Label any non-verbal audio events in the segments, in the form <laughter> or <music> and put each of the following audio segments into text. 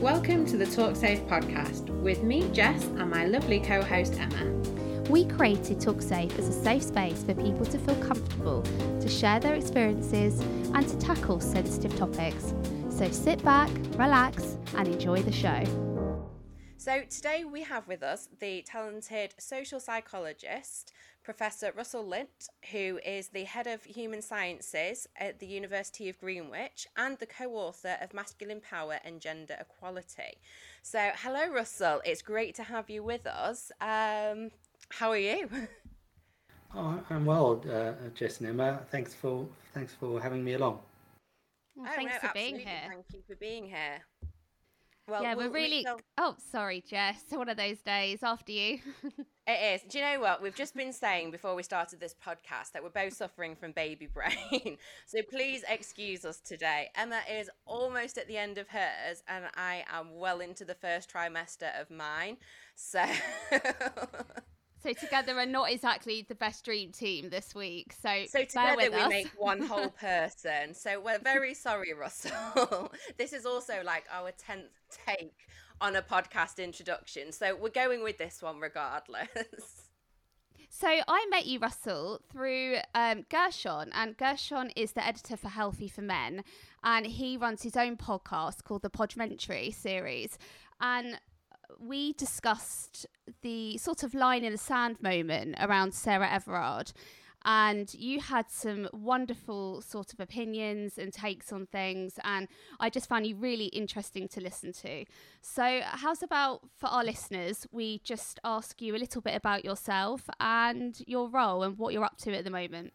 Welcome to the Talk Safe podcast with me, Jess, and my lovely co host, Emma. We created Talk Safe as a safe space for people to feel comfortable to share their experiences and to tackle sensitive topics. So sit back, relax, and enjoy the show. So, today we have with us the talented social psychologist, Professor Russell Luyt, who is the head of human sciences at the University of Greenwich and the co author of Masculine Power and Gender Equality. So, hello, Russell. It's great to have you with us. Um, how are you? <laughs> Oh, I'm well, uh, Jess and Emma. Thanks for thanks for having me along. Well, oh, thanks no, for being here. Thank you for being here. Well, yeah, we're really. Oh, sorry, Jess. <laughs> One of those days after you. <laughs> it is. Do you know what? We've just been saying before we started this podcast that we're both suffering from baby <laughs> brain. so please excuse us today. Emma is almost at the end of hers, and I am well into the first trimester of mine. So. <laughs> So together are not exactly the best dream team this week. So so together we make one whole <laughs> person. So we're very sorry, Russell. <laughs> this is also like our tenth take on a podcast introduction. So we're going with this one regardless. <laughs> So I met you, Russell, through um, Gershon, and Gershon is the editor for Healthy for Men, and he runs his own podcast called the Podmentary series. And we discussed the sort of line in the sand moment around Sarah Everard. And you had some wonderful sort of opinions and takes on things, and I just found you really interesting to listen to. So, how's about for our listeners, we just ask you a little bit about yourself and your role and what you're up to at the moment?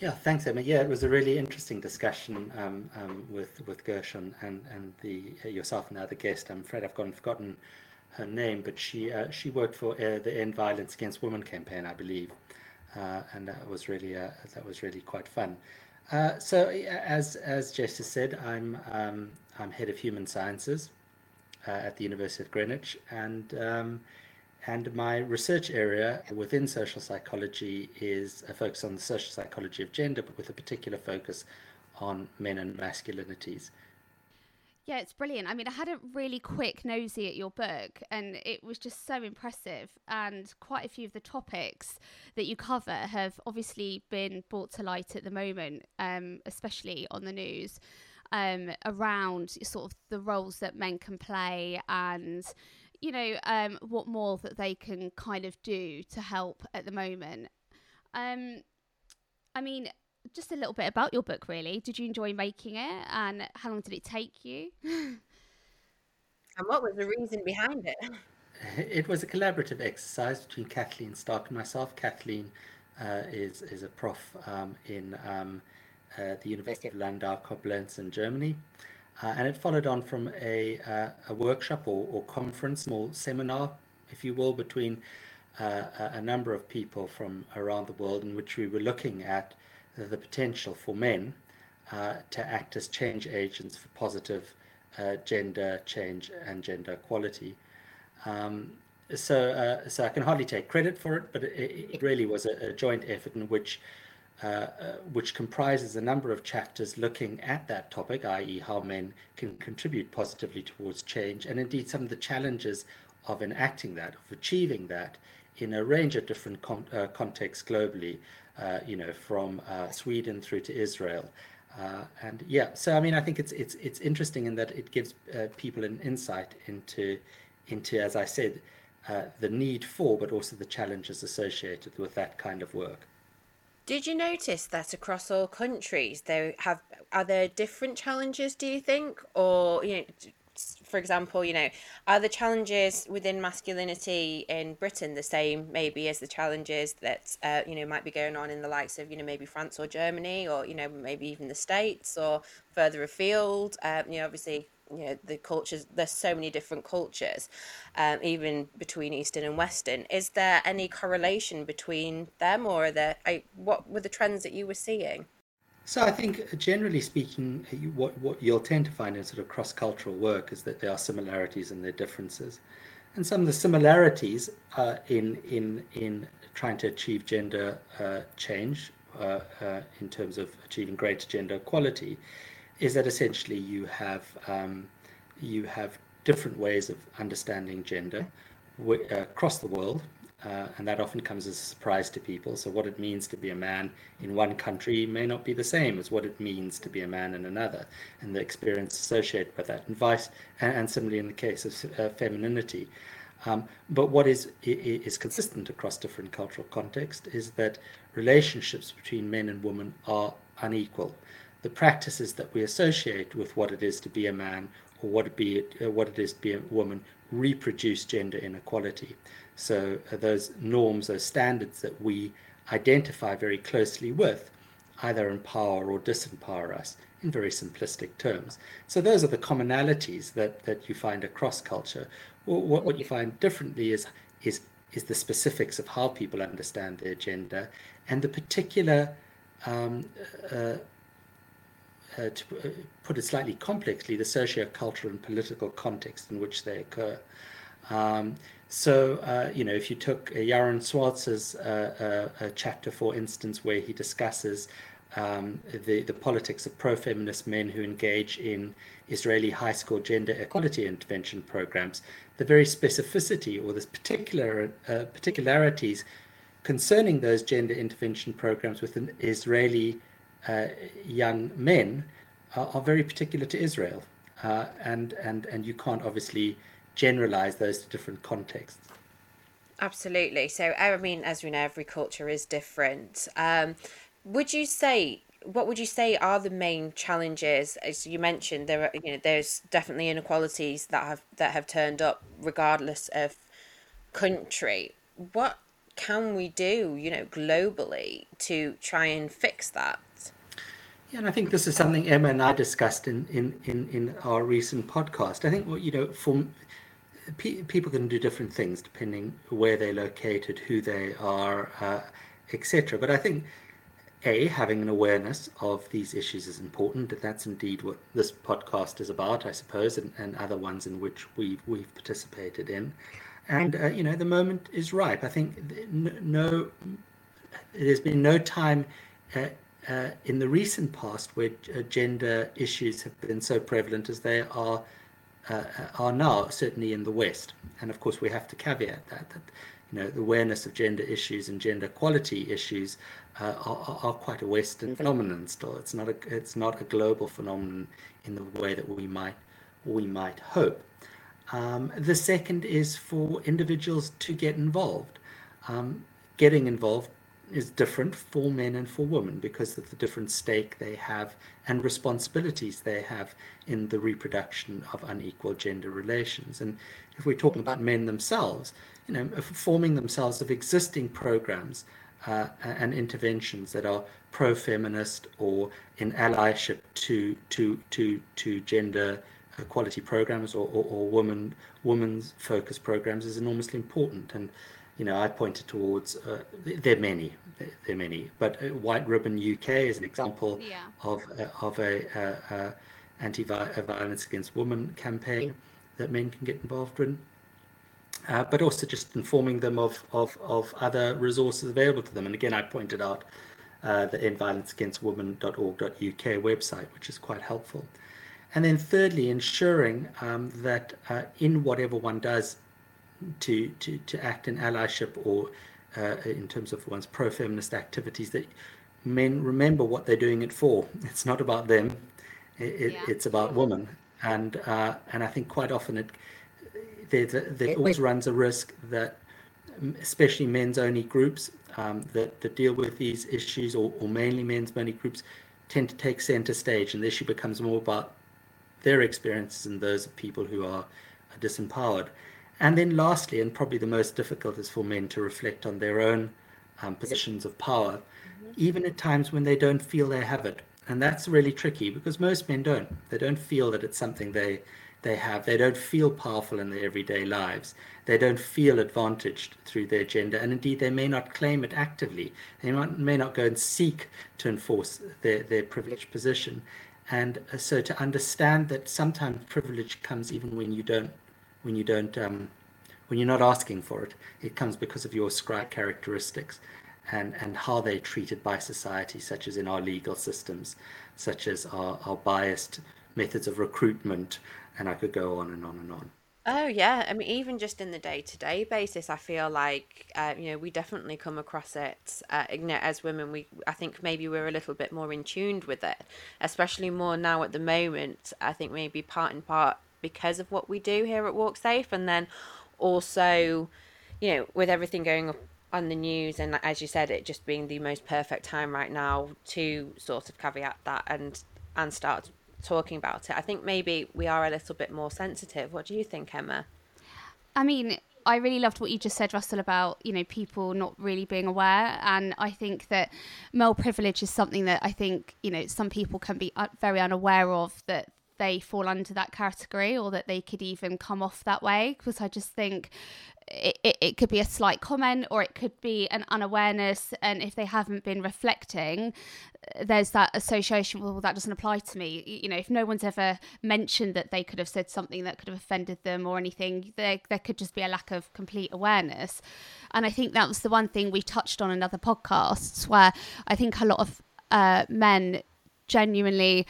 Yeah, thanks, Emma. Yeah, it was a really interesting discussion um, um, with with Gershon and and the yourself and the other guest. I'm afraid I've gone forgotten her name, but she uh, she worked for uh, the End Violence Against Women campaign, I believe, uh, and that was really uh, that was really quite fun. Uh, so as as Jess said, I'm um, I'm head of human sciences uh, at the University of Greenwich, and um, and my research area within social psychology is a focus on the social psychology of gender, but with a particular focus on men and masculinities. Yeah, it's brilliant. I mean, I had a really quick nosy at your book, and it was just so impressive. And quite a few of the topics that you cover have obviously been brought to light at the moment, um, especially on the news, um, around sort of the roles that men can play and, you know, um, what more that they can kind of do to help at the moment. Um, I mean, just a little bit about your book, really. Did you enjoy making it, and how long did it take you? <laughs> and what was the reason behind it? <laughs> It was a collaborative exercise between Kathleen Starck and myself. Kathleen uh, is is a prof um, in um, uh, the University of Landau Koblenz in Germany, uh, and it followed on from a uh, a workshop or, or conference, small seminar, if you will, between uh, a number of people from around the world, in which we were looking at the potential for men uh, to act as change agents for positive uh, gender change and gender equality. Um, so, uh, so I can hardly take credit for it, but it, it really was a, a, joint effort in which, uh, uh, which comprises a number of chapters looking at that topic, i.e., how men can contribute positively towards change, and indeed some of the challenges of enacting that, of achieving that, in a range of different con- uh, contexts globally, uh, you know, from uh, Sweden through to Israel. Uh, and yeah, so I mean, I think it's it's it's interesting in that it gives uh, people an insight into into, as I said, uh, the need for, but also the challenges associated with that kind of work. Did you notice that across all countries there have are there different challenges? Do you think, or you know, for example, you know, are the challenges within masculinity in Britain the same maybe as the challenges that uh, you know might be going on in the likes of you know maybe France or Germany or you know maybe even the States or further afield? Um, you know, obviously you know the cultures there's so many different cultures um, even between eastern and western is there any correlation between them or are there I, what were the trends that you were seeing so I think, uh, generally speaking, what what you'll tend to find in sort of cross-cultural work is that there are similarities and there are differences, and some of the similarities uh, in in in trying to achieve gender uh, change uh, uh, in terms of achieving greater gender equality, is that essentially you have um, you have different ways of understanding gender uh, across the world. Uh, and that often comes as a surprise to people. So, what it means to be a man in one country may not be the same as what it means to be a man in another, and the experience associated with that, and vice, and, and similarly in the case of uh, femininity. Um, but what is is consistent across different cultural contexts is that relationships between men and women are unequal. The practices that we associate with what it is to be a man or what it be uh, what it is to be a woman reproduce gender inequality. So uh, those norms, those standards that we identify very closely with, either empower or disempower us in very simplistic terms. So those are the commonalities that, that you find across culture. What, what you find differently is, is, is the specifics of how people understand their gender and the particular, um, uh, uh, to uh, put it slightly complexly, the socio-cultural and political context in which they occur. Um, so, uh, you know, if you took uh, Yaron Swartz's uh, uh, chapter, for instance, where he discusses um, the, the politics of pro feminist men who engage in Israeli high school gender equality intervention programs, the very specificity or the particular uh, particularities concerning those gender intervention programs within Israeli uh, young men are, are, very particular to Israel. and, and, and you can't obviously generalize those to different contexts. Absolutely. So, I mean, as we know, every culture is different. Um, would you say what would you say are the main challenges as you mentioned there are you know there's definitely inequalities that have that have turned up regardless of country what can we do you know globally to try and fix that and I think this is something Emma and I discussed in, in, in, in our recent podcast. I think, you know, for people can do different things depending where they're located, who they are, uh, etc. But I think a having an awareness of these issues is important. That's indeed what this podcast is about, I suppose, and, and other ones in which we've we've participated in. And uh, you know, the moment is ripe. I think no, there's been no time. Uh, uh, in the recent past, where uh, gender issues have been so prevalent as they are uh, are now, certainly in the West. And of course, we have to caveat that, that you know, the awareness of gender issues and gender equality issues uh, are, are, quite a Western phenomenon still. It's not a, it's not a global phenomenon in the way that we might, we might hope. Um, the second is for individuals to get involved. Um, getting involved is different for men and for women because of the different stake they have and responsibilities they have in the reproduction of unequal gender relations. And if we're talking about men themselves, you know, forming themselves of existing programs uh, and interventions that are pro-feminist or in allyship to to to to gender equality programs or, or, or woman women's focused programs is enormously important and you know, I pointed towards, uh, there are many, there are many, but uh, White Ribbon UK is an example yeah. of, uh, of a, uh, uh, anti-violence against women campaign that men can get involved in. Uh, but also just informing them of, of, of other resources available to them. And again, I pointed out uh, the endviolenceagainstwomen.org.uk website, which is quite helpful. And then thirdly, ensuring um, that uh, in whatever one does to, to, to act in allyship or uh, in terms of one's pro-feminist activities that men remember what they're doing it for. It's not about them. It, yeah. It's about women. And uh, and I think quite often it there, there always runs a risk that especially men's only groups um, that, that deal with these issues or, or mainly men's only groups tend to take center stage and the issue becomes more about their experiences and those of people who are disempowered. And then, lastly, and probably the most difficult, is for men to reflect on their own um, positions of power, mm-hmm. even at times when they don't feel they have it. And that's really tricky because most men don't. They don't feel that it's something they they have. They don't feel powerful in their everyday lives. They don't feel advantaged through their gender, and indeed, they may not claim it actively. They might, may not go and seek to enforce their, their privileged position. And uh, so, to understand that sometimes privilege comes even when you don't when you don't um, when you're not asking for it. It comes because of your scribe characteristics and, and how they're treated by society, such as in our legal systems, such as our, our biased methods of recruitment, and I could go on and on and on. Oh yeah, I mean even just in the day to day basis, I feel like uh, you know we definitely come across it. Uh, you know, as women, we I think maybe we're a little bit more in tuned with it, especially more now at the moment. I think maybe part and part because of what we do here at Walk Safe, and then also, you know, with everything going on the news and as you said, it just being the most perfect time right now to sort of caveat that and and start talking about it. I think maybe we are a little bit more sensitive. What do you think, Emma? I mean, I really loved what you just said, Russell, about you know people not really being aware, and I think that male privilege is something that I think you know some people can be uh, very unaware of that they fall under that category or that they could even come off that way because I just think it, it, it, could be a slight comment or it could be an unawareness. And if they haven't been reflecting there's that association well that doesn't apply to me. You know if no one's ever mentioned that they could have said something that could have offended them or anything there, there could just be a lack of complete awareness. And i think that was the one thing we touched on in other podcasts where i think a lot of uh, men genuinely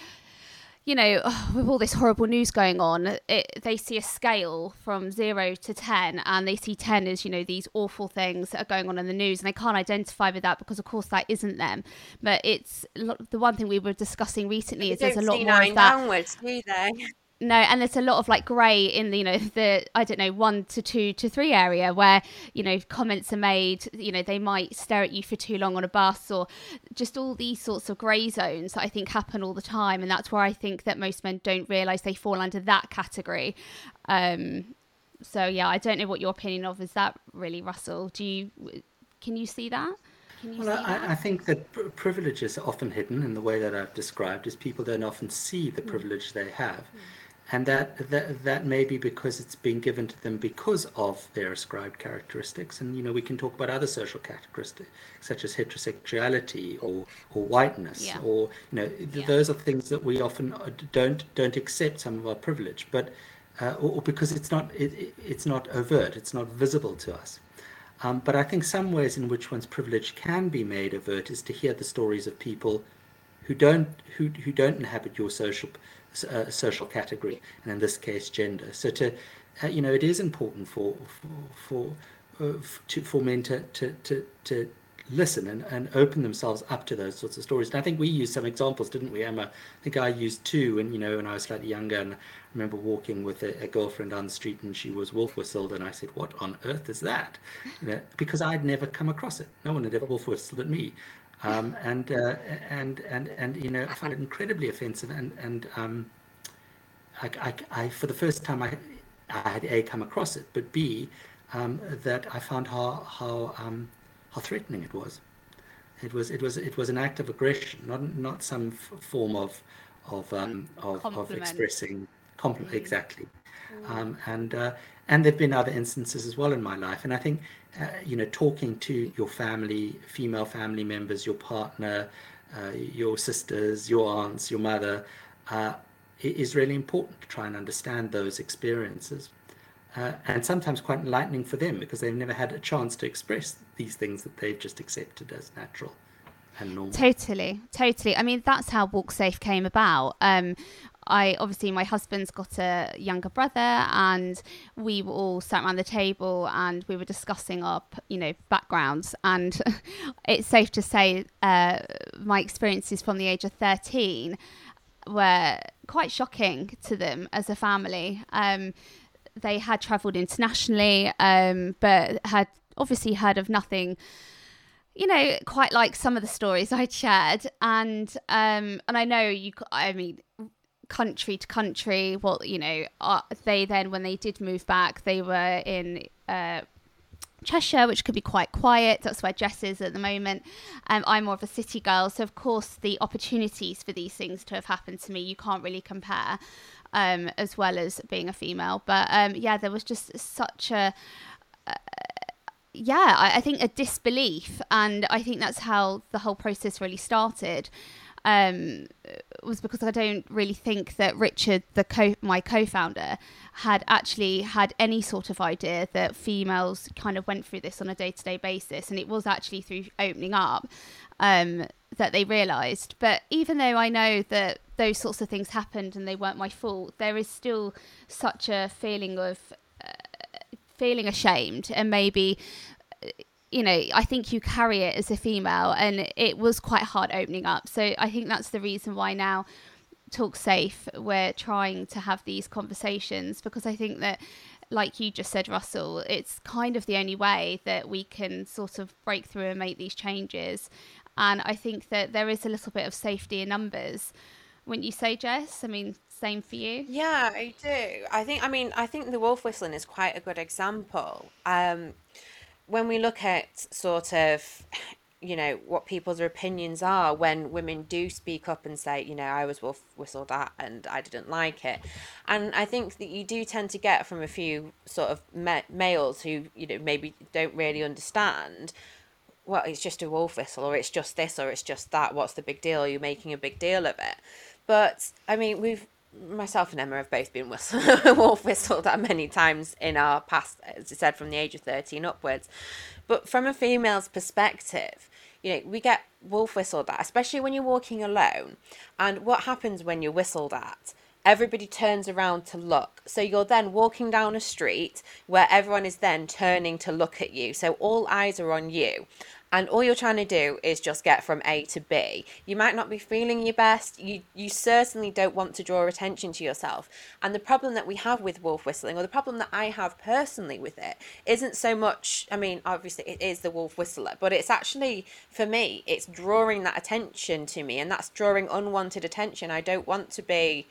you know, <sighs> with all this horrible news going on, it, they see a scale from zero to 10, and they see 10 as, you know, these awful things that are going on in the news, and they can't identify with that because, of course, that isn't them. But it's the one thing we were discussing recently is there's a lot more of that. Downwards, do they? No and there's a lot of like grey in the you know <laughs> the i don't know one to two to three area where you know comments are made you know they might stare at you for too long on a bus or just all these sorts of grey zones that i think happen all the time. And that's where i think that most men don't realize they fall under that category. Um so yeah i don't know what your opinion of is that really russell. Do you can you see that? Well, I, I, think that privilege is often hidden in the way that I've described, is people don't often see the privilege they have. Mm and that, that that may be because it's been given to them because of their ascribed characteristics and you know we can talk about other social characteristics such as heterosexuality or or whiteness yeah. or you know yeah. those are things that we often uh, don't don't accept some of our privilege but uh, or, or, because it's not it, it's not overt it's not visible to us um, but I think some ways in which one's privilege can be made overt is to hear the stories of people who don't who, who don't inhabit your social uh, social category, and in this case, gender. So to, uh, you know, it is important for for for, uh, to, for men to, to, to, to listen and, and open themselves up to those sorts of stories. And I think we used some examples, didn't we, Emma? I think I used two, and you know, when I was slightly younger, and I remember walking with a, a girlfriend down the street, and she was wolf whistled, and I said, "What on earth is that?" You know, because I'd never come across it. No one had ever wolf whistled at me. Um, and uh, and and and you know I find it incredibly offensive and and um, I, I, I, for the first time I, I had a come across it but b um, that I found how how um, how threatening it was it was it was it was an act of aggression not not some f- form of of um, of, of expressing compliment mm. exactly. Um, and uh, and there've been other instances as well in my life and I think uh, you know, talking to your family, female family members, your partner, uh, your sisters, your aunts, your mother, uh, is really important to try and understand those experiences. Uh, and sometimes quite enlightening for them because they've never had a chance to express these things that they've just accepted as natural and normal. Totally, totally. I mean, that's how Walk Safe came about. Um, I obviously my husband's got a younger brother, and we were all sat around the table and we were discussing our you know backgrounds. And <laughs> it's safe to say uh, my experiences from the age of thirteen were quite shocking to them as a family. Um, they had travelled internationally, um, but had obviously heard of nothing you know, quite like some of the stories <laughs> I'd shared, and um, and I know you. I mean, country to country. Well, you know, uh, they then when they did move back, they were in. Uh, Cheshire, which could be quite quiet. That's where Jess is at the moment. Um, I'm more of a city girl, so of course the opportunities for these things to have happened to me, you can't really compare, um, as well as being a female. But um, yeah, there was just such a. Uh, yeah, I, I, think a disbelief, and I think that's how the whole process really started um, was because I don't really think that Richard, the co- my co-founder, had actually had any sort of idea that females kind of went through this on a day-to-day basis, and it was actually through opening up um, that they realised. But even though I know that those sorts of things happened and they weren't my fault, there is still such a feeling of uh, feeling ashamed and maybe. You know, I think you carry it as a female, and it was quite hard opening up. So I think that's the reason why now talk safe we're trying to have these conversations because i think that like you just said russell it's kind of the only way that we can sort of break through and make these changes and I think that there is a little bit of safety in numbers. Wouldn't you say, Jess? I mean, same for you. Yeah, I do. I think. I mean, I think the wolf whistling is quite a good example. Um, when we look at sort of, you know, what people's opinions are when women do speak up and say, you know, I was wolf whistled at and I didn't like it, and I think that you do tend to get from a few sort of ma- males who you know maybe don't really understand well, it's just a wolf whistle, or it's just this, or it's just that. What's the big deal? You're making a big deal of it. But I mean, we've myself and Emma have both been whistle, <laughs> wolf whistled at many times in our past, as I said, from the age of 13 upwards. But from a female's perspective, you know, we get wolf whistled at, especially when you're walking alone. And what happens when you're whistled at? everybody turns around to look. So you're then walking down a street where everyone is then turning to look at you. So all eyes are on you. And all you're trying to do is just get from A to B. You might not be feeling your best. You you certainly don't want to draw attention to yourself. And the problem that we have with wolf whistling, or the problem that I have personally with it, isn't so much. I mean, obviously it is the wolf whistler, but it's actually for me, it's drawing that attention to me, and that's drawing unwanted attention. I don't want to be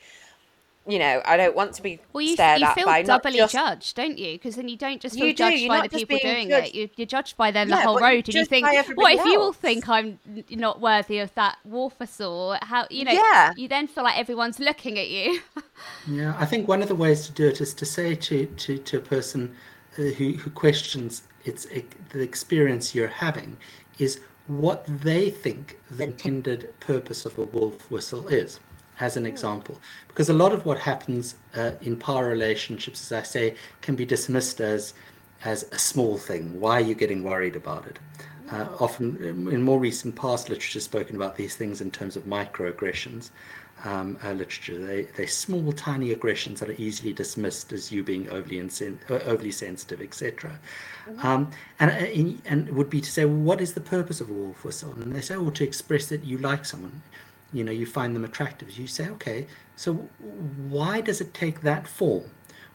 you know, I don't want to be well, you, stared you at feel by doubly just, judged, don't you? Because then you don't just feel judged do, by the people doing judged. it. You, you're judged by them yeah, the whole road, and you think, what if else? you all think I'm not worthy of that wolf whistle? How you know? Yeah. You then feel like everyone's looking at you. <laughs> yeah, I think one of the ways to do it is to say to to, to a person uh, who who questions it's it, the experience you're having is what they think the intended purpose of a wolf whistle is as an example. Because a lot of what happens uh, in power relationships, as I say, can be dismissed as as a small thing. Why are you getting worried about it? Uh, often, in more recent past literature, has spoken about these things in terms of microaggressions. Um, uh, literature, they they're small, tiny aggressions that are easily dismissed as you being overly insen- uh, overly sensitive, etc. Mm-hmm. Um, and uh, and would be to say, well, what is the purpose of a wolf whistle? And they say, oh, to express that you like someone you know you find them attractive. You say okay so why does it take that form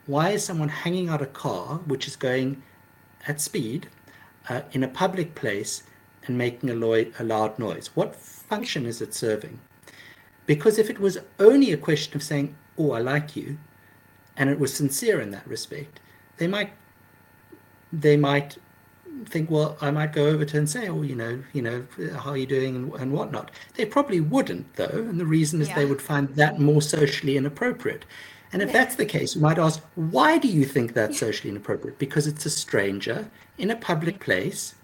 why is someone hanging out a car which is going at speed uh, in a public place and making a, lo- a loud noise? What function is it serving? Because if it was only a question of saying oh i like you and it was sincere in that respect they might they might think, well, I might go over to and say, oh, you know, you know, how are you doing and, and whatnot. They probably wouldn't, though, and the reason is yeah. they would find that more socially inappropriate. And if yeah. that's the case, you might ask, why do you think that's socially inappropriate? Because it's a stranger in a public place,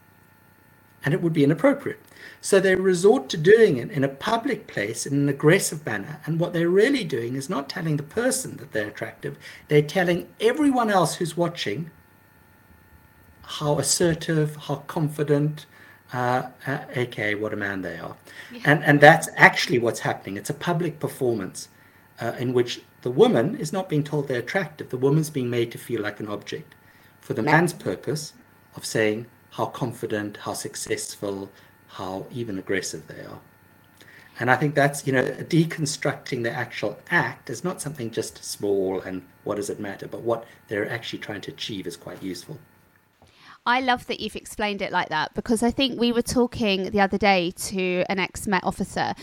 and it would be inappropriate. So they resort to doing it in a public place in an aggressive manner. And what they're really doing is not telling the person that they're attractive, they're telling everyone else who's watching how assertive, how confident, uh, uh, aka what a man they are. Yeah. And, and that's actually what's happening. It's a public performance uh, in which the woman is not being told they're attractive, the woman's being made to feel like an object for the man's purpose of saying how confident, how successful, how even aggressive they are. And I think that's, you know, deconstructing the actual act is not something just small and what does it matter, but what they're actually trying to achieve is quite useful. I love that you've explained it like that because I think we were talking the other day to an ex Met officer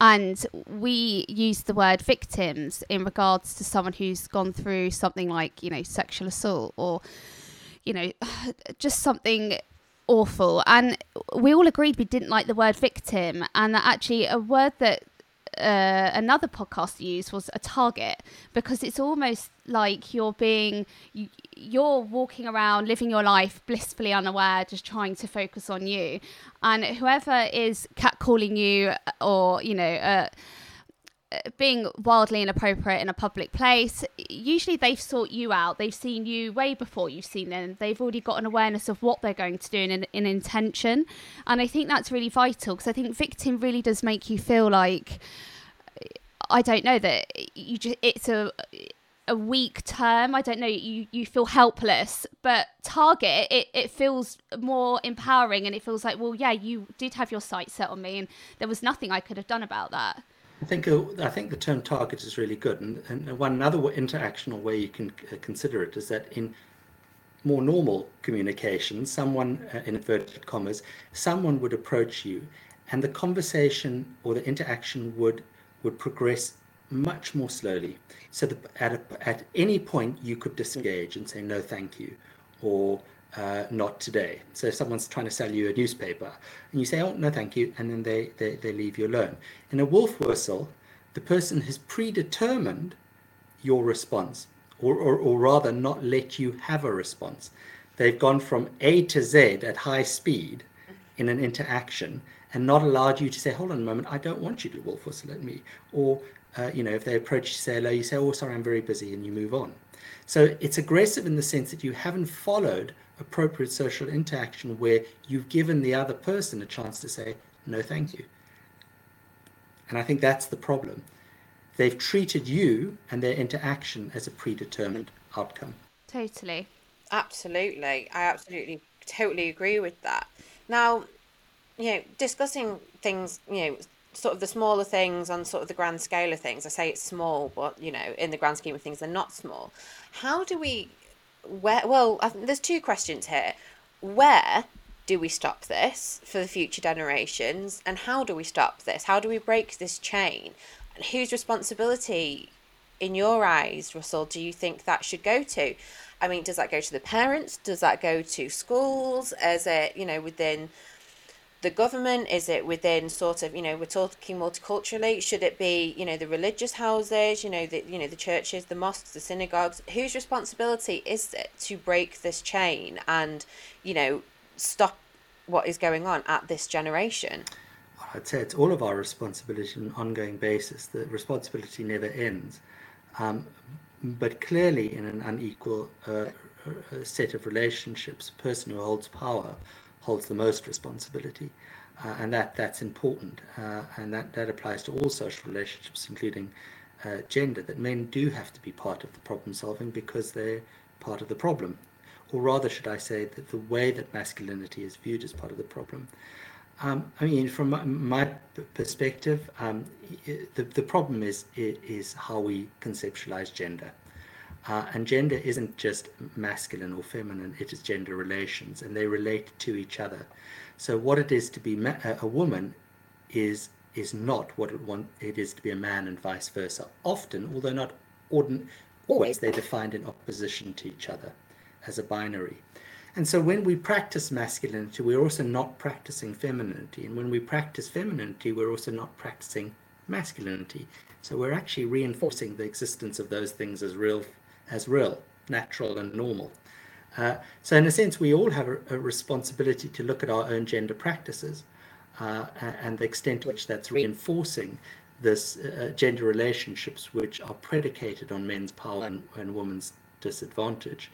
and we used the word victims in regards to someone who's gone through something like, you know, sexual assault or, you know, <sighs> just something awful. And we all agreed we didn't like the word victim and that actually a word that uh, another podcast used was a target because it's almost like you're being you, you're walking around living your life blissfully unaware just trying to focus on you. And whoever is catcalling you or you know uh, being wildly inappropriate in a public place, usually they've sought you out. They've seen you way before you've seen them. They've already got an awareness of what they're going to do in an intention. And I think that's really vital because I think victim really does make you feel like, I don't know, that you just, it's a a weak term. I don't know. You you feel helpless, but target it. It feels more empowering, and it feels like, well, yeah, you did have your sights set on me, and there was nothing I could have done about that. I think uh, I think the term target is really good, and, and one other interactional way you can uh, consider it is that in more normal communication, someone uh, in inverted commas, someone would approach you, and the conversation or the interaction would would progress much more slowly. So that at, a, at any point you could disengage and say, no, thank you, or uh, not today. So if someone's trying to sell you a newspaper and you say, oh, no, thank you, and then they, they, they leave you alone. In a wolf whistle, the person has predetermined your response, or, or, or rather, not let you have a response. They've gone from A to Z at high speed in an interaction and not allowed you to say, hold on a moment, I don't want you to wolf whistle at me. Or uh, you know, if they approach you, say hello, you say, oh, sorry, I'm very busy, and you move on. So it's aggressive in the sense that you haven't followed appropriate social interaction where you've given the other person a chance to say, no, thank you. And I think that's the problem. They've treated you and their interaction as a predetermined outcome. Totally. Absolutely. I absolutely totally agree with that. Now, you know, discussing things, you know, sort of the smaller things on sort of the grand scale of things. I say it's small, but you know, in the grand scheme of things, they're not small. How do we? Where? Well, I there's two questions here. Where do we stop this for the future generations, and how do we stop this? How do we break this chain? And whose responsibility, in your eyes, Russell, do you think that should go to? I mean, does that go to the parents? Does that go to schools? Is it you know within the government? Is it within sort of, you know, we're talking multiculturally? Should it be, you know, the religious houses, you know, the you know, the churches, the mosques, the synagogues? Whose responsibility is it to break this chain and, you know, stop what is going on at this generation? I'd say it's all of our responsibility on an ongoing basis. The responsibility never ends. Um, but clearly, in an unequal uh, uh set of relationships, a person who holds power holds the most responsibility. Uh, and that that's important. Uh, and that, that applies to all social relationships, including uh, gender, that men do have to be part of the problem solving because they're part of the problem. Or rather, should I say, that the way that masculinity is viewed as part of the problem. Um, I mean, from my, perspective, um, the, the problem is, is how we conceptualize gender. Uh, and gender isn't just masculine or feminine, it is gender relations, and they relate to each other. So, what it is to be ma- a woman is is not what it, want, it is to be a man, and vice versa. Often, although not ordin- always, they're defined in opposition to each other as a binary. And so, when we practice masculinity, we're also not practicing femininity. And when we practice femininity, we're also not practicing masculinity. So, we're actually reinforcing the existence of those things as real as real, natural, and normal. Uh, so, in a sense, we all have a, a, responsibility to look at our own gender practices uh, and the extent to which that's reinforcing this uh, gender relationships which are predicated on men's power and, and women's disadvantage.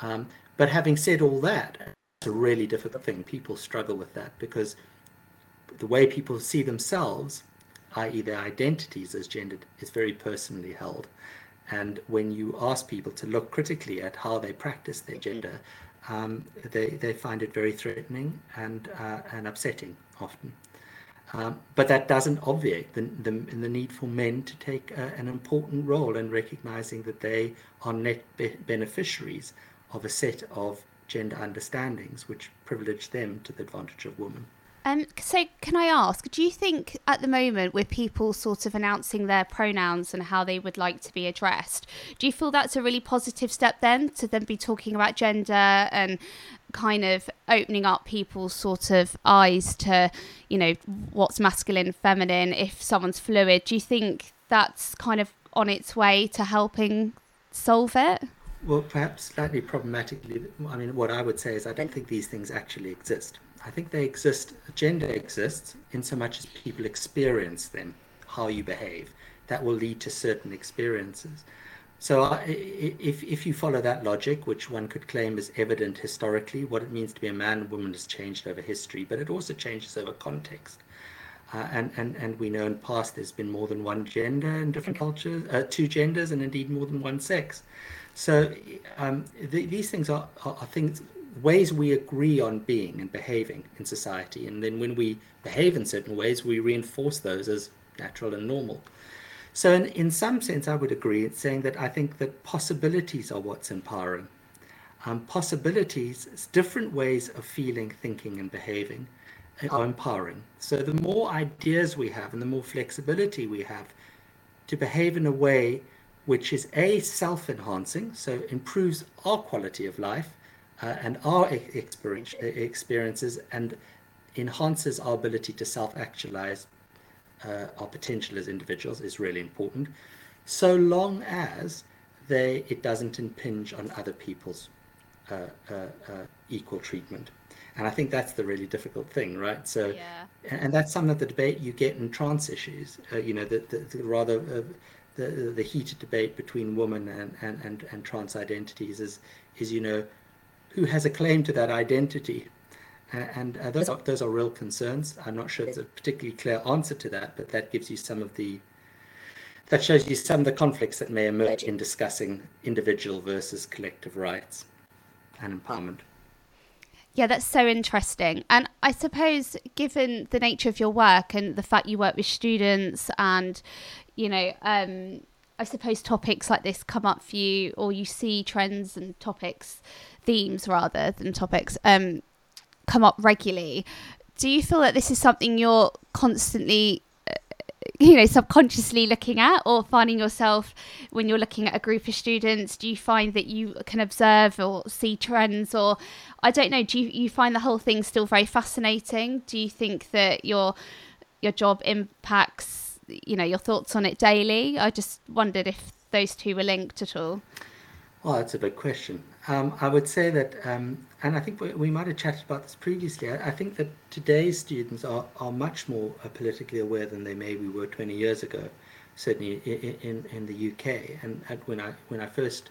Um, but having said all that, it's a really difficult thing. People struggle with that because the way people see themselves, i.e., their identities as gendered, is very personally held. And when you ask people to look critically at how they practice their gender, um, they, they find it very threatening and, uh, and upsetting often. Um, but that doesn't obviate the, the, the need for men to take uh, an important role in recognizing that they are net be- beneficiaries of a set of gender understandings which privilege them to the advantage of women. Um, so, can I ask, do you think at the moment, with people sort of announcing their pronouns and how they would like to be addressed, do you feel that's a really positive step then to then be talking about gender and kind of opening up people's sort of eyes to, you know, what's masculine, feminine, if someone's fluid? Do you think that's kind of on its way to helping solve it? Well, perhaps slightly problematically, I mean, what I would say is I don't think these things actually exist. I think they exist, gender exists in so much as people experience them, how you behave. that will lead to certain experiences. So uh, if, if you follow that logic, which one could claim is evident historically, what it means to be a man and woman has changed over history, but it also changes over context. Uh, and, and, and we know in past there's been more than one gender in different cultures, uh, two genders, and indeed more than one sex. So um, the, these things are, are, are, things, ways we agree on being and behaving in society. And then when we behave in certain ways, we reinforce those as natural and normal. So in, in some sense, I would agree in saying that I think that possibilities are what's empowering. Um, possibilities, different ways of feeling, thinking, and behaving are empowering. So the more ideas we have and the more flexibility we have to behave in a way which is a self-enhancing, so improves our quality of life uh, and our experiences and enhances our ability to self-actualize uh, our potential as individuals is really important, so long as they it doesn't impinge on other people's uh, uh, uh equal treatment. And I think that's the really difficult thing, right? So, yeah. and that's some of the debate you get in trans issues. Uh, you know, the, the, the rather uh, the the heated debate between women and, and, and, and trans identities is is you know who has a claim to that identity, and uh, those are those are real concerns. I'm not sure there's a particularly clear answer to that, but that gives you some of the that shows you some of the conflicts that may emerge in discussing individual versus collective rights and empowerment. Yeah, that's so interesting. And I suppose, given the nature of your work and the fact you work with students, and you know, um, I suppose topics like this come up for you, or you see trends and topics, themes rather than topics, um, come up regularly. Do you feel that this is something you're constantly you know subconsciously looking at or finding yourself when you're looking at a group of students do you find that you can observe or see trends or i don't know do you, you find the whole thing still very fascinating do you think that your your job impacts you know your thoughts on it daily i just wondered if those two were linked at all well that's a big question um, I would say that, um, and I think we, we, might have chatted about this previously. I, I, think that today's students are, are much more uh, politically aware than they maybe were 20 years ago, certainly in, in, in the UK. And, and, when I when I first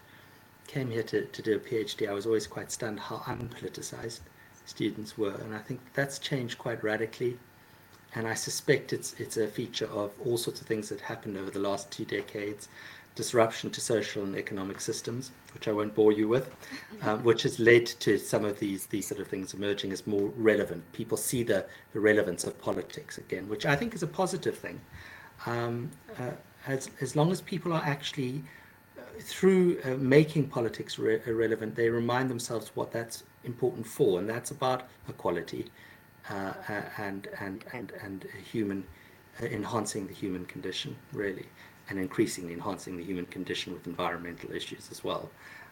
came here to, to do a PhD, I was always quite stunned how unpoliticized students were, and I think that's changed quite radically. And I suspect it's it's a feature of all sorts of things that happened over the last two decades disruption to social and economic systems, which I won't bore you with, um, <laughs> which has led to some of these these sort of things emerging as more relevant. People see the, the relevance of politics again, which I think is a positive thing. Um, uh, as, as long as people are actually, uh, through uh, making politics re- relevant, they remind themselves what that's important for, and that's about equality uh, uh, and, and, and, and human, uh, enhancing the human condition, really and increasingly enhancing the human condition with environmental issues as well,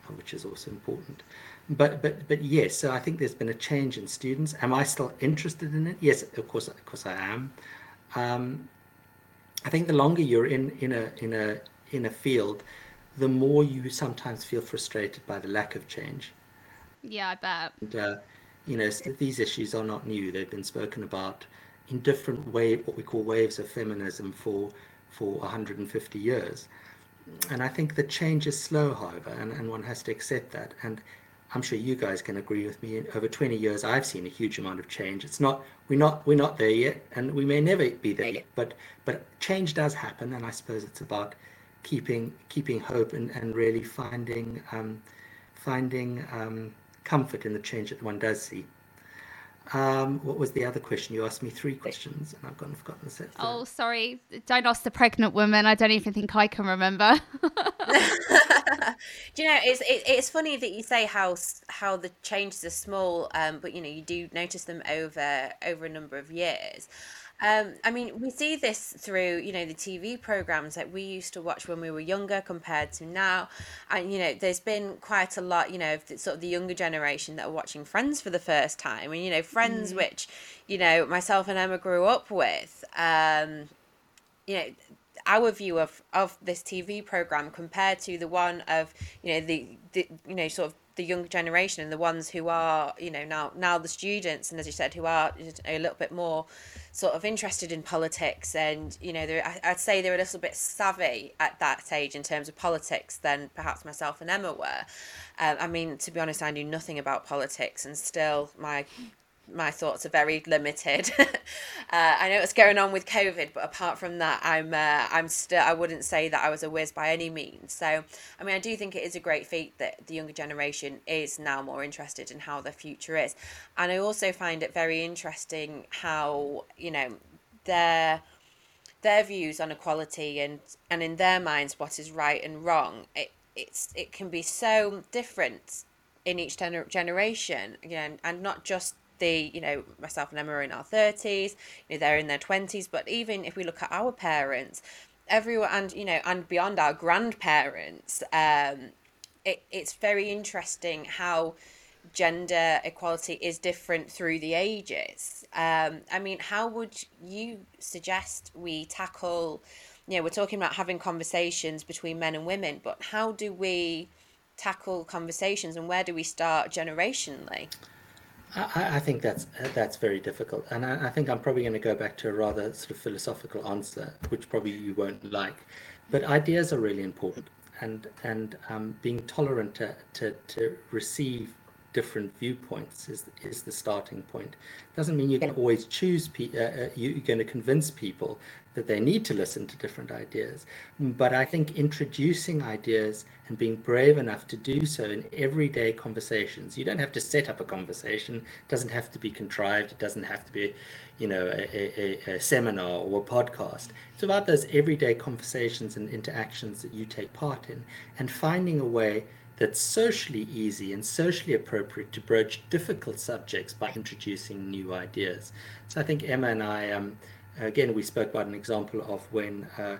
uh, which is also important. But but but yes, so I think there's been a change in students. Am I still interested in it? Yes, of course, of course I am. Um, I think the longer you're in in a in a in a field, the more you sometimes feel frustrated by the lack of change. Yeah, I bet. And, uh, you know, these issues are not new. They've been spoken about in different way, what we call waves of feminism for for 150 years. And I think the change is slow, however, and, and one has to accept that. And I'm sure you guys can agree with me. Over 20 years, I've seen a huge amount of change. It's not we're not we're not there yet, and we may never be there yet. But but change does happen, and I suppose it's about keeping keeping hope and, and really finding um, finding um, comfort in the change that one does see. Um, what was the other question? You asked me three questions, and I've gone forgotten the set. Oh, sorry. Don't ask the pregnant woman. I don't even think I can remember. <laughs> do you know? It's it, it's funny that you say how how the changes are small, um, but you know you do notice them over over a number of years. Um, I mean, we see this through, you know, the TV programs that we used to watch when we were younger compared to now. And, you know, there's been quite a lot, you know, of the, sort of the younger generation that are watching Friends for the first time. And, you know, Friends, mm. which, you know, myself and Emma grew up with, um, you know, our view of, of this TV program compared to the one of, you know, the, the you know, sort of the younger generation and the ones who are, you know, now now the students and as you said, who are a little bit more sort of interested in politics and you know I'd say they're a little bit savvy at that age in terms of politics than perhaps myself and Emma were. Um, I mean, to be honest, I knew nothing about politics and still my my thoughts are very limited. <laughs> uh, I know what's going on with COVID, but apart from that, I'm uh, I'm still I wouldn't say that I was a whiz by any means. So I mean, I do think it is a great feat that the younger generation is now more interested in how the future is, and I also find it very interesting how you know their their views on equality and and in their minds what is right and wrong. It it's it can be so different in each gener- generation, you know, and not just you know myself and Emma are in our 30s you know they're in their 20s but even if we look at our parents everyone and you know and beyond our grandparents um it, it's very interesting how gender equality is different through the ages. Um i mean how would you suggest we tackle you know we're talking about having conversations between men and women but how do we tackle conversations and where do we start generationally I, I think that's that's very difficult, and I, I think I'm probably going to go back to a rather sort of philosophical answer, which probably you won't like. But ideas are really important, and and um, being tolerant to, to, to receive different viewpoints is is the starting point. Doesn't mean you can always choose. Pe- uh, uh, you're going to convince people that they need to listen to different ideas. But I think introducing ideas and being brave enough to do so in everyday conversations. You don't have to set up a conversation. It doesn't have to be contrived. It doesn't have to be, you know, a, a, a seminar or a podcast. It's about those everyday conversations and interactions that you take part in and finding a way that's socially easy and socially appropriate to broach difficult subjects by introducing new ideas. So I think Emma and I, um, again, we spoke about an example of when uh,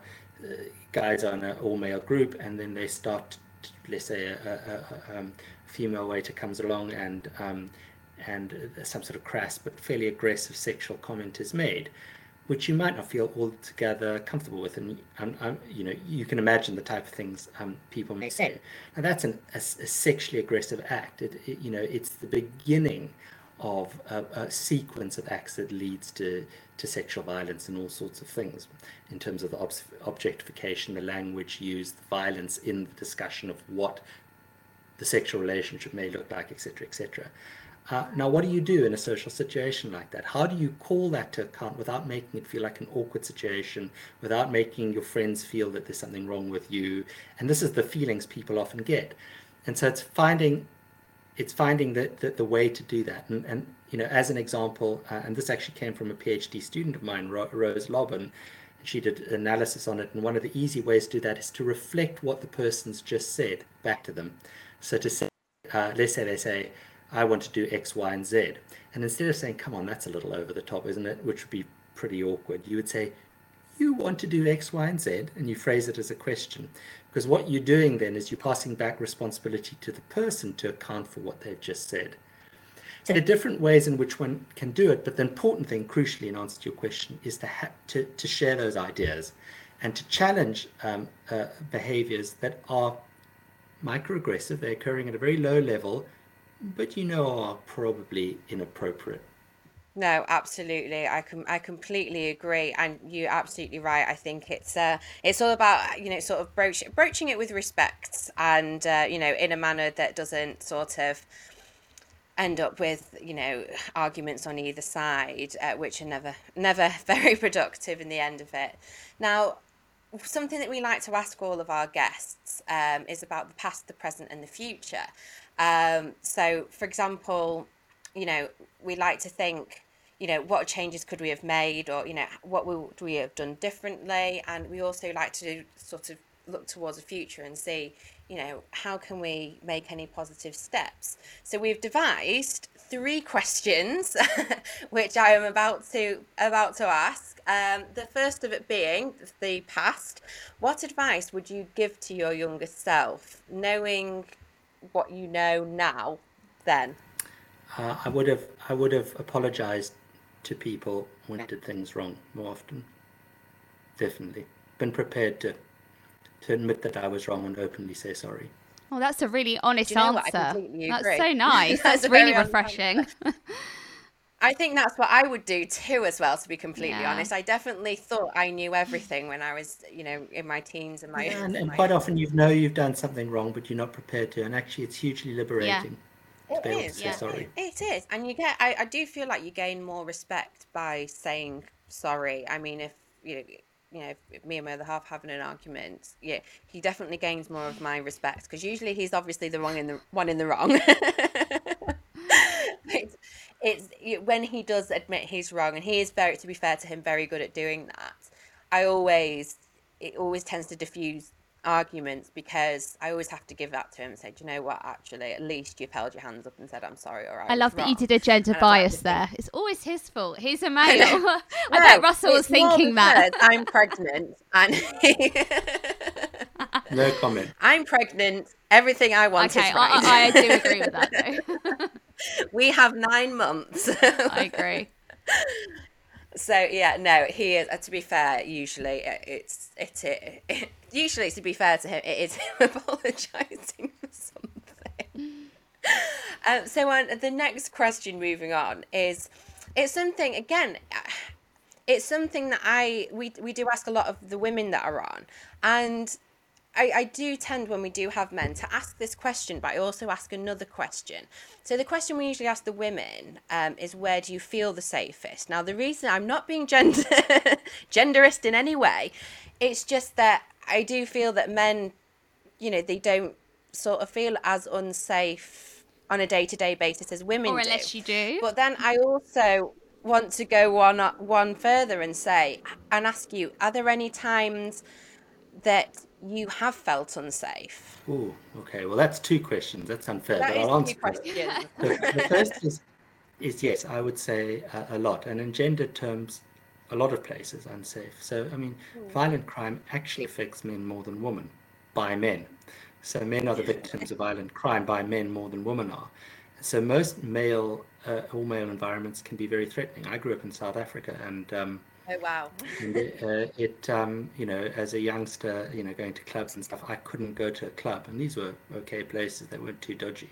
guys are in an all male group and then they start, let's say, a, a, a um, female waiter comes along and um, and some sort of crass but fairly aggressive sexual comment is made, which you might not feel altogether comfortable with, and um, um, you know you can imagine the type of things um, people may say. And that's an, a, a, sexually aggressive act. It, it, you know, it's the beginning of a, a, sequence of acts that leads to, to sexual violence and all sorts of things in terms of the ob- objectification, the language used, the violence in the discussion of what the sexual relationship may look like, etc., etc. Uh, now, what do you do in a social situation like that? How do you call that to account without making it feel like an awkward situation, without making your friends feel that there's something wrong with you? And this is the feelings people often get. And so it's finding it's finding the, the, the, way to do that. And, and you know, as an example, uh, and this actually came from a PhD student of mine, Ro- Rose Lobban, she did analysis on it. And one of the easy ways to do that is to reflect what the person's just said back to them. So to say, uh, let's say they say, I want to do X, Y, and Z. And instead of saying, come on, that's a little over the top, isn't it? Which would be pretty awkward. You would say, you want to do X, Y, and Z, and you phrase it as a question. Because what you're doing then is you're passing back responsibility to the person to account for what they've just said. So there are different ways in which one can do it, but the important thing, crucially, in answer to your question, is to ha- to, to share those ideas and to challenge um, uh, behaviors that are microaggressive. They're occurring at a very low level, but you know are probably inappropriate. No, absolutely. I can I completely agree, and you're absolutely right. I think it's uh it's all about you know sort of broach, broaching it with respect, and uh, you know in a manner that doesn't sort of end up with you know arguments on either side, uh, which are never never <laughs> very productive in the end of it. Now, something that we like to ask all of our guests um, is about the past, the present, and the future. Um, so, for example, you know, we like to think, you know, what changes could we have made or, you know, what would we have done differently? And we also like to sort of look towards the future and see, you know, how can we make any positive steps? So we've devised three <laughs> questions, <laughs> which I am about to about to ask. Um, the first of it being the past. What advice would you give to your younger self, knowing what you know now? Then uh, I would have I would have apologized to people when I did things wrong more often. Definitely been prepared to to admit that I was wrong and openly say sorry. Oh, that's a really honest answer. That's so <laughs> nice. that's, that's really refreshing. I think that's what I would do too, as well. To be completely Yeah. honest, I definitely thought I knew everything when I was, you know, in my teens and my. Yeah, and, and my- quite often you know you've done something wrong, but you're not prepared to. And actually, it's hugely liberating to It be able to is, say yeah. sorry. It is, and you get. I, I do feel like you gain more respect by saying sorry. I mean, if you know, you know, if me and my other half having an argument, yeah, he definitely gains more of my respect because usually he's obviously the wrong in the one in the wrong. <laughs> it's, it's it- when he does admit he's wrong, and he is very, to be fair to him, very good at doing that. I always, it always tends to diffuse arguments because I always have to give that to him and say, do you know what? Actually, at least you've held your hands up and said, "I'm sorry." All right. I love that you did a gender And I'd like bias there. It's always his fault. He's a <laughs> male. <laughs> I No, bet Russell was thinking that. I'm pregnant and <laughs> No comment. I'm pregnant. Everything I want Okay, is right. I, I, I do agree with that we have nine months. I agree. so yeah, no, he is. Uh, to be fair, usually it- it's it, it, it usually to be fair to him, it is <laughs> him apologising for something. Um, so on the next question, moving on, is it's something again. It's something that I we we do ask a lot of the women that are on, and I, I do tend when we do have men to ask this question, but I also ask another question. So the question we usually ask the women um, is, "Where do you feel the safest?" Now, the reason I'm not being gender <laughs> genderist in any way, it's just that I do feel that men, you know, they don't sort of feel as unsafe on a day to day basis as women Or do. unless you do. But then I also want to go one one further and say and ask you: Are there any times that you have felt unsafe? Oh, okay. Well, that's two questions. That's unfair, That but is I'll two answer. both. questions. The, the first is, is yes, I would say a, a lot, and in gender terms, a lot of places unsafe. So, I mean, violent crime actually affects men more than women by men. So, men are the victims of violent crime by men more than women are. So, most male, uh, all male environments can be very threatening. I grew up in South Africa, and um, Oh wow! and it, uh, it um, you know, as a youngster, you know, going to clubs and stuff, I couldn't go to a club, and these were okay places; they weren't too dodgy,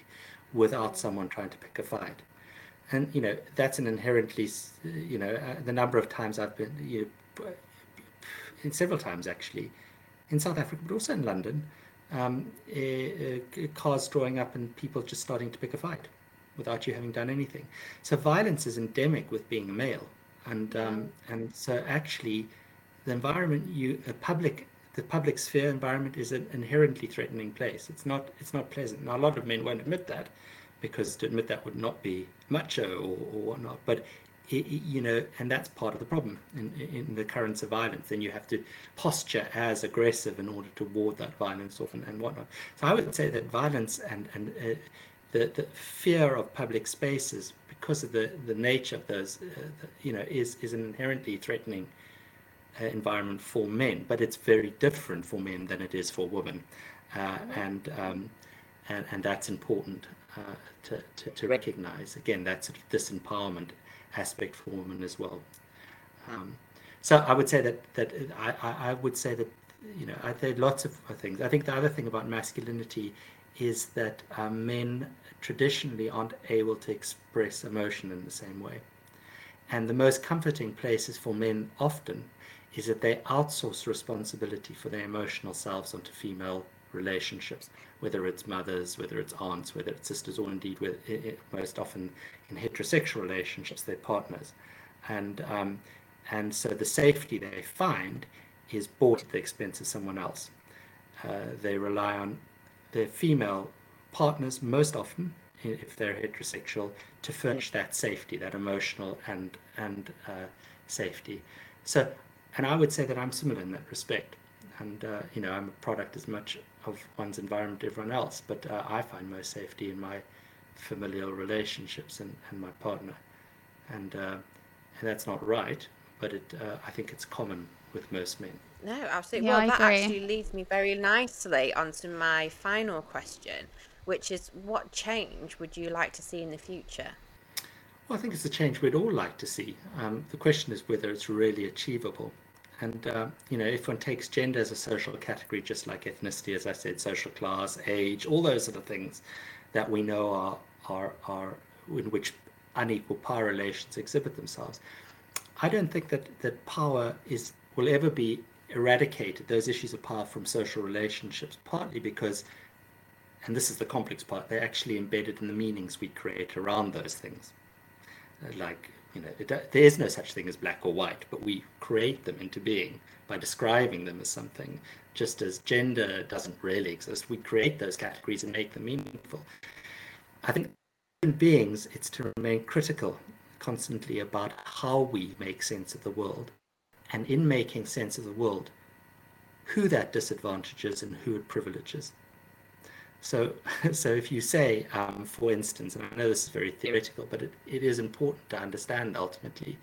without someone trying to pick a fight. And you know, that's an inherently, you know, uh, the number of times I've been, you know, in several times actually, in South Africa, but also in London, um, uh, uh, cars drawing up and people just starting to pick a fight without you having done anything. So violence is endemic with being a male, and um, and so actually, the environment you a public the public sphere environment is an inherently threatening place. It's not it's not pleasant. Now a lot of men won't admit that because to admit that would not be macho or, or whatnot. But it, it- you know, and that's part of the problem in, in the currents of violence. Then you have to posture as aggressive in order to ward that violence off and, and whatnot. So I would say that violence and and uh, the the fear of public spaces because of the the nature of those, uh, the, you know, is is an inherently threatening uh, environment for men, but it's very different for men than it is for women, uh, and, um, and and that's important uh, to, to to recognize. Again, that's a disempowerment aspect for women as well. Um, so I would say that that I, I, I would say that you know I there are lots of things. I think the other thing about masculinity is that uh, men traditionally aren't able to express emotion in the same way. And the most comforting places for men often is that they outsource responsibility for their emotional selves onto female relationships, whether it's mothers, whether it's aunts, whether it's sisters, or indeed with, most often in heterosexual relationships, their partners. And, um, and so the safety they find is bought at the expense of someone else. Uh, they rely on their female partners most often, if they're heterosexual, to furnish that safety, that emotional and and uh, safety. So, and I would say that I'm similar in that respect. And uh, you know, I'm a product as much of one's environment as everyone else, but uh, I find most safety in my familial relationships and, and my partner. And uh, and that's not right, but it uh, I think it's common with most men. No, absolutely. Yeah, well, I that agree. actually leads me very nicely onto my final question, which is what change would you like to see in the future? Well, I think it's a change we'd all like to see. Um, the question is whether it's really achievable. And, uh, you know, if one takes gender as a social category, just like ethnicity, as I said, social class, age, all those of things that we know are, are, are in which unequal power relations exhibit themselves. I don't think that, that power is will ever be eradicated, those issues of power from social relationships, partly because, and this is the complex part, they're actually embedded in the meanings we create around those things. Uh, like, you know, it, there is no such thing as black or white, but we create them into being by describing them as something, just as gender doesn't really exist. We create those categories and make them meaningful. I think in beings, it's to remain critical constantly about how we make sense of the world and in making sense of the world, who that disadvantages and who it privileges. So, <laughs> so if you say, um, for instance, and I know this is very theoretical, but it, it is important to understand ultimately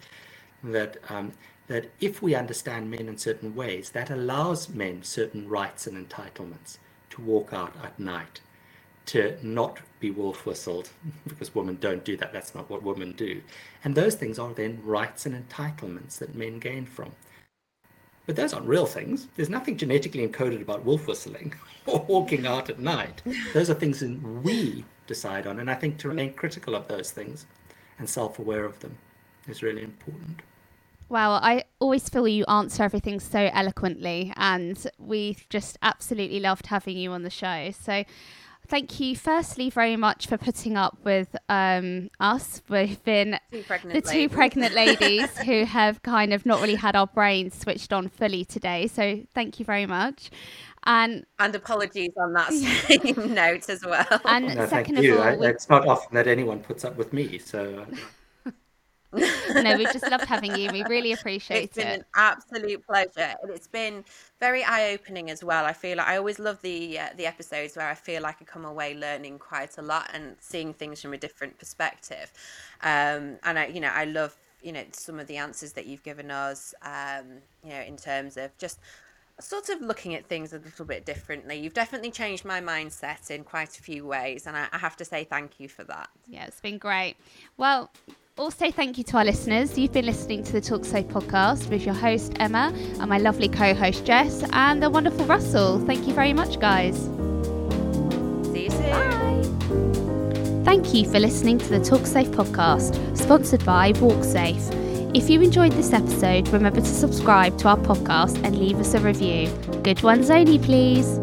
that um, that if we understand men in certain ways, that allows men certain rights and entitlements to walk out at night, to not be wolf whistled, <laughs> because women don't do that. That's not what women do. And those things are then rights and entitlements that men gain from. But those aren't real things. There's nothing genetically encoded about wolf whistling <laughs> or walking out at night. Those are things that we decide on. And I think to remain critical of those things and self aware of them is really important. Wow, I always feel you answer everything so eloquently, and we've just absolutely loved having you on the show. So, thank you firstly very much for putting up with um, us. We've been Two the two ladies. pregnant <laughs> ladies who have kind of not really had our brains switched on fully today. So thank you very much. And And apologies on that <laughs> same <laughs> note as well. and No, thank second of you. all, I, it's not often that anyone puts up with me. So uh, <laughs> no, we just loved having you. We really appreciate it. It's been an absolute pleasure and it's been very eye-opening as well i feel like i always love the uh, the episodes where i feel like i come away learning quite a lot and seeing things from a different perspective um and i you know i love you know some of the answers that you've given us um you know in terms of just sort of looking at things a little bit differently you've definitely changed my mindset in quite a few ways and i, I have to say thank you for that Yeah, it's been great. Well, also thank you to our listeners. You've been listening to the Talk Safe podcast with your host Emma and my lovely co-host Jess and the wonderful Russell. Thank you very much, guys. see you soon Bye. Thank you for listening to the Talk Safe podcast, sponsored by Walk Safe. If you enjoyed this episode, remember to subscribe to our podcast and leave us a review. Good ones only, please.